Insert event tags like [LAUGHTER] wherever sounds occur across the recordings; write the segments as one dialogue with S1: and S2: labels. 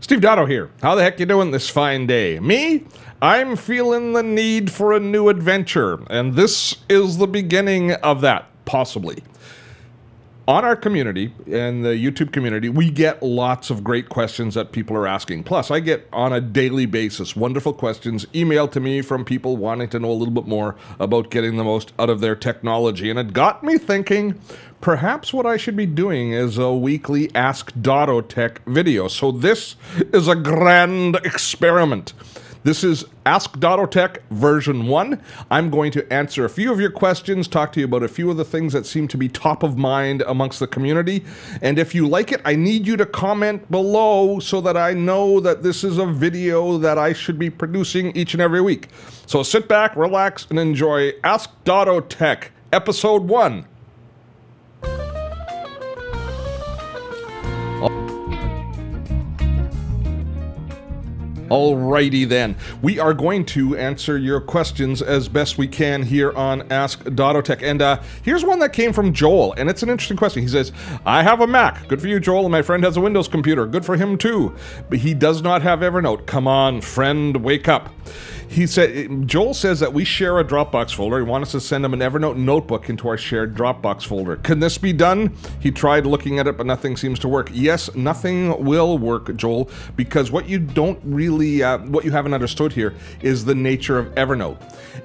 S1: Steve Dotto here. How the heck you doing this fine day? Me? I'm feeling the need for a new adventure, and this is the beginning of that, possibly. On our community and the YouTube community, we get lots of great questions that people are asking. Plus, I get on a daily basis wonderful questions emailed to me from people wanting to know a little bit more about getting the most out of their technology. And it got me thinking perhaps what I should be doing is a weekly Ask Dotto Tech video. So this is a grand experiment. This is Ask Dottotech version 1. I'm going to answer a few of your questions, talk to you about a few of the things that seem to be top of mind amongst the community. And if you like it, I need you to comment below so that I know that this is a video that I should be producing each and every week. So sit back, relax, and enjoy Ask Dottotech episode 1. Alrighty then. We are going to answer your questions as best we can here on Ask Dottotech. And uh, here's one that came from Joel, and it's an interesting question. He says, I have a Mac. Good for you, Joel. And my friend has a Windows computer. Good for him, too. But he does not have Evernote. Come on, friend, wake up. He said, Joel says that we share a Dropbox folder. He wants us to send him an Evernote notebook into our shared Dropbox folder. Can this be done? He tried looking at it, but nothing seems to work. Yes, nothing will work, Joel, because what you don't really, uh, what you haven't understood here is the nature of Evernote.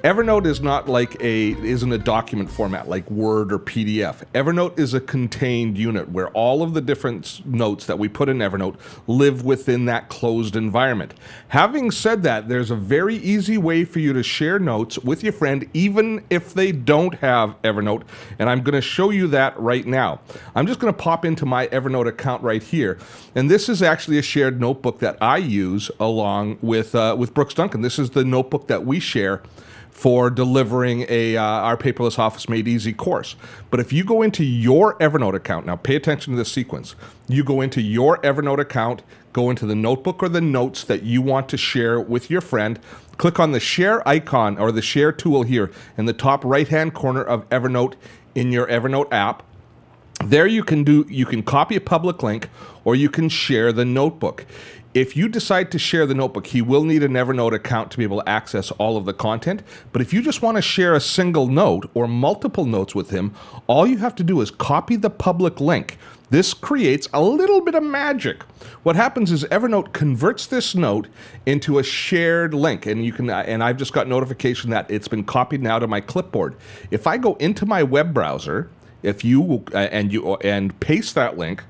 S1: Evernote is not like a, isn't a document format like Word or PDF. Evernote is a contained unit where all of the different notes that we put in Evernote live within that closed environment. Having said that, there's a very easy easy way for you to share notes with your friend, even if they don't have Evernote. And I'm going to show you that right now. I'm just going to pop into my Evernote account right here. And this is actually a shared notebook that I use along with, uh, with Brooks Duncan. This is the notebook that we share for delivering a uh, our paperless office made easy course. But if you go into your Evernote account, now pay attention to this sequence. You go into your Evernote account, go into the notebook or the notes that you want to share with your friend, click on the share icon or the share tool here in the top right hand corner of Evernote in your Evernote app. There you can do you can copy a public link or you can share the notebook. If you decide to share the notebook, he will need an Evernote account to be able to access all of the content. But if you just want to share a single note or multiple notes with him, all you have to do is copy the public link. This creates a little bit of magic. What happens is Evernote converts this note into a shared link, and you can. And I've just got notification that it's been copied now to my clipboard. If I go into my web browser, if you uh, and you and paste that link,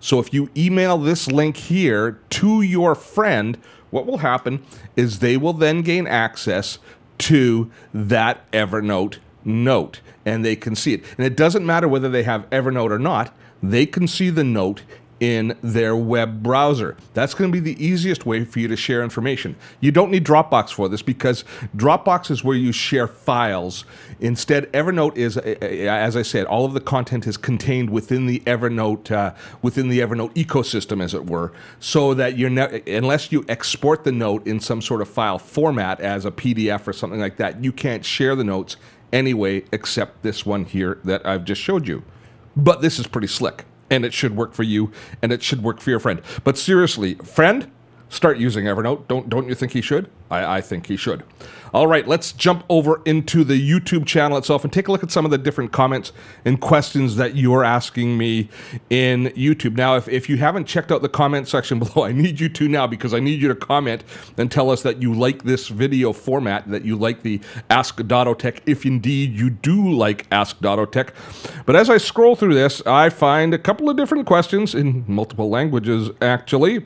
S1: so if you email this link here to your friend, what will happen is they will then gain access to that Evernote note and they can see it. And it doesn't matter whether they have Evernote or not they can see the note in their web browser. That's going to be the easiest way for you to share information. You don't need Dropbox for this because Dropbox is where you share files. Instead, Evernote is, as I said, all of the content is contained within the Evernote uh, within the Evernote ecosystem, as it were, so that you're ne- unless you export the note in some sort of file format as a PDF or something like that, you can't share the notes anyway, except this one here that I've just showed you. But this is pretty slick, and it should work for you, and it should work for your friend. But seriously, friend, start using Evernote. Don't don't you think he should? I, I think he should. All right, let's jump over into the YouTube channel itself and take a look at some of the different comments and questions that you're asking me in YouTube. Now, if, if you haven't checked out the comment section [LAUGHS] below, I need you to now because I need you to comment and tell us that you like this video format, that you like the Ask Dottotech, if indeed you do like Ask Dottotech. But as I scroll through this, I find a couple of different questions in multiple languages, actually.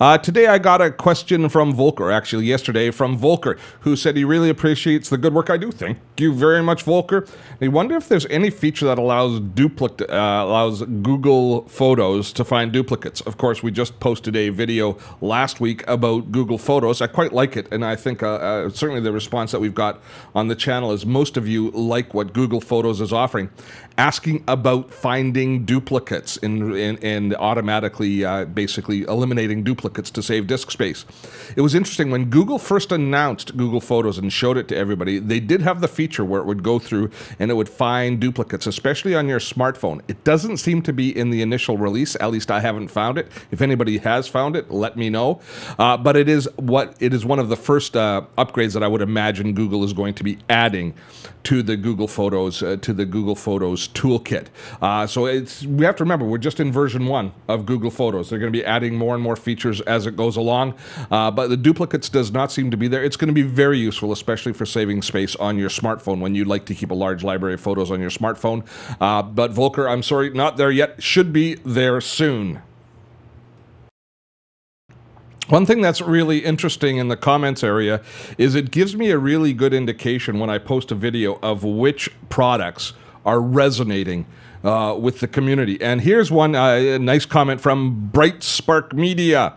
S1: Uh, today I got a question from Volker, actually yesterday from Volker, who said he really appreciates the good work I do. Thank you very much, Volker. He wonder if there's any feature that allows uh, allows Google Photos to find duplicates. Of course, we just posted a video last week about Google Photos. I quite like it, and I think uh, uh certainly the response that we've got on the channel is most of you like what Google Photos is offering, asking about finding duplicates and and, and automatically uh, basically eliminating duplicates duplicates to save disk space. It was interesting when Google first announced Google Photos and showed it to everybody, they did have the feature where it would go through and it would find duplicates, especially on your smartphone. It doesn't seem to be in the initial release, at least I haven't found it. If anybody has found it, let me know. Uh, but it is what it is one of the first uh, upgrades that I would imagine Google is going to be adding to the Google Photos uh, to the Google Photos toolkit. Uh, so it's we have to remember we're just in version one of Google Photos. They're going to be adding more and more features as it goes along, uh, but the duplicates does not seem to be there. It's going to be very useful, especially for saving space on your smartphone when you like to keep a large library of photos on your smartphone. Uh, but Volker, I'm sorry, not there yet. Should be there soon. One thing that's really interesting in the comments area is it gives me a really good indication when I post a video of which products are resonating uh, with the community. And here's one uh, nice comment from Bright Spark Media.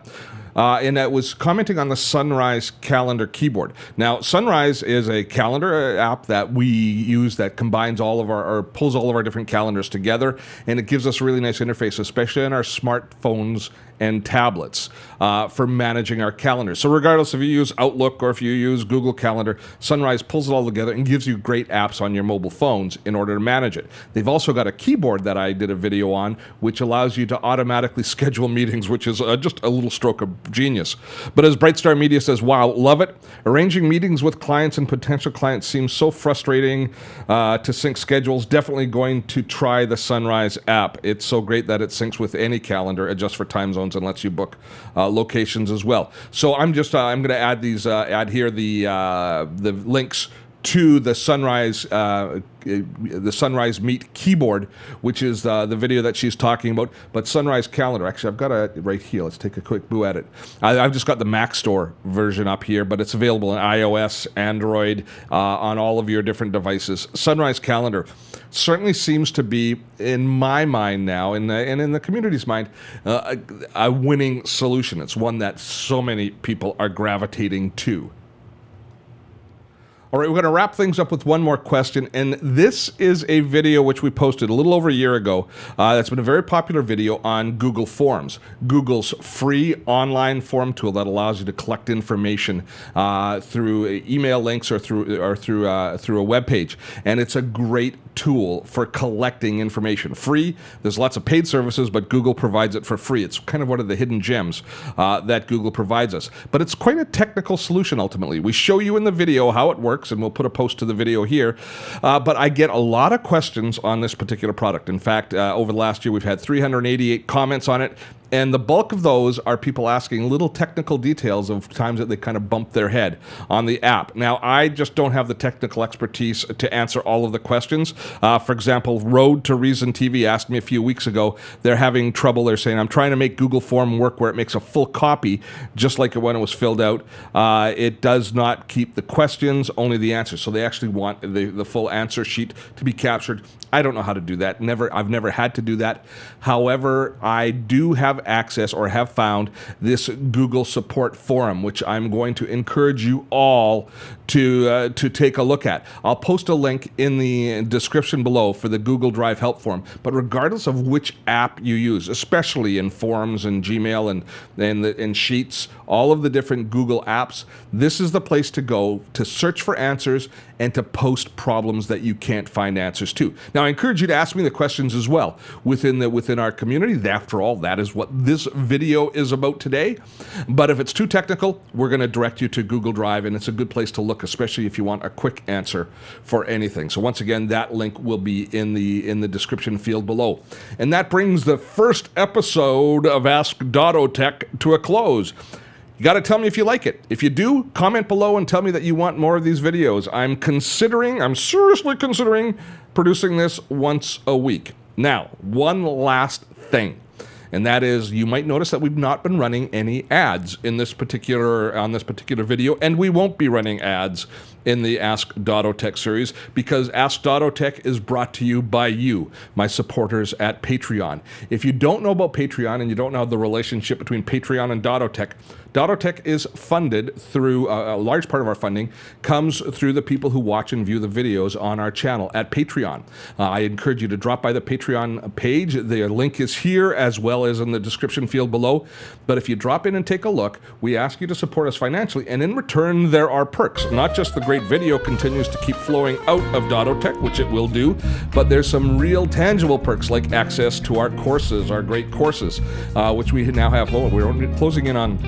S1: Uh, and that was commenting on the Sunrise calendar keyboard. Now, Sunrise is a calendar uh, app that we use that combines all of our, or pulls all of our different calendars together, and it gives us a really nice interface, especially on our smartphones and tablets uh, for managing our calendar. So, regardless if you use Outlook or if you use Google Calendar, Sunrise pulls it all together and gives you great apps on your mobile phones in order to manage it. They've also got a keyboard that I did a video on, which allows you to automatically [LAUGHS] schedule meetings, which is uh, just a little stroke of genius. But as Brightstar Media says, wow, love it. Arranging meetings with clients and potential clients seems so frustrating uh, to sync schedules. Definitely going to try the Sunrise app. It's so great that it syncs with any calendar, adjusts for time zones and lets you book uh, locations as well. So I'm just uh, I'm going to add these uh, add here the uh, the links to the sunrise uh, the sunrise meet keyboard which is uh, the video that she's talking about. But sunrise calendar actually i've got it right here. Let's take a quick boo at it. I, have just got the mac store version up here but it's available in ios android uh, on all of your different devices. Sunrise calendar certainly seems to be in my mind now and, and in the community's mind uh, a, a winning solution. It's one that so many people are gravitating to all right, we're going to wrap things up with one more question. And this is a video which we posted a little over a year ago. Uh, that's been a very popular video on Google Forms, Google's free online form tool that allows you to collect information uh, through email links or through or through uh, through a web page. And it's a great tool for collecting information. Free. There's lots of paid services, but Google provides it for free. It's kind of one of the hidden gems uh, that Google provides us. But it's quite a technical solution ultimately. We show you in the video how it works works, and we'll put a post to the video here. Uh, but I get a lot of questions on this particular product. In fact, uh, over the last year, we've had 388 comments on it. And the bulk of those are people asking little technical details of times that they kind of bump their head on the app. Now, I just don't have the technical expertise to answer all of the questions. Uh, for example, Road to Reason TV asked me a few weeks ago, they're having trouble. They're saying, I'm trying to make Google Form work where it makes a full copy, just like when it was filled out. Uh, it does not keep the questions, only the answers. So they actually want the, the full answer sheet to be captured. I don't know how to do that. Never, I've never had to do that. However, I do have access or have found this Google support forum, which I'm going to encourage you all to uh, to take a look at. I'll post a link in the description below for the Google Drive help forum. But regardless of which app you use, especially in Forms and Gmail and and, the, and Sheets, all of the different Google apps, this is the place to go to search for answers and to post problems that you can't find answers to. Now, I encourage you to ask me the questions as well within the within our community. After all, that is what this video is about today. But if it's too technical, we're going to direct you to Google Drive, and it's a good place to look, especially if you want a quick answer for anything. So once again, that link will be in the in the description field below. And that brings the first episode of Ask Dotto Tech to a close. You got to tell me if you like it. If you do, comment below and tell me that you want more of these videos. I'm considering, I'm seriously considering producing this once a week. Now, one last thing and that is you might notice that we've not been running any ads in this particular on this particular video and we won't be running ads in the Ask Dottotech series because Ask Dottotech is brought to you by you, my supporters at Patreon. If you don't know about Patreon and you don't know the relationship between Patreon and Dottotech, Dottotech is funded through uh, a large part of our funding comes through the people who watch and view the videos on our channel at Patreon. Uh, I encourage you to drop by the Patreon page. The link is here as well as in the description field below. But if you drop in and take a look, we ask you to support us financially, and in return, there are perks. Not just the great video continues to keep flowing out of Dottotech, which it will do, but there's some real tangible perks like access to our courses, our great courses, uh, which we now have. Oh, we're closing in on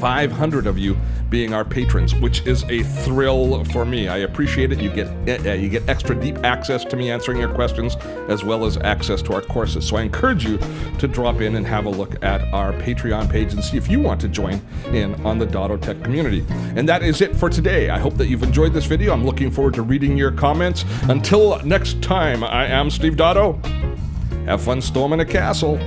S1: 500 of you being our patrons, which is a thrill for me. I appreciate it. You get uh, you get extra deep access to me answering your questions, as well as access to our courses. So I encourage you to drop in and have a look at our Patreon page and see if you want to join in on the Dottotech community. And that is it for today. I hope that you've enjoyed this video. I'm looking forward to reading your comments. Until next time, I am Steve Dotto. Have fun storming a castle.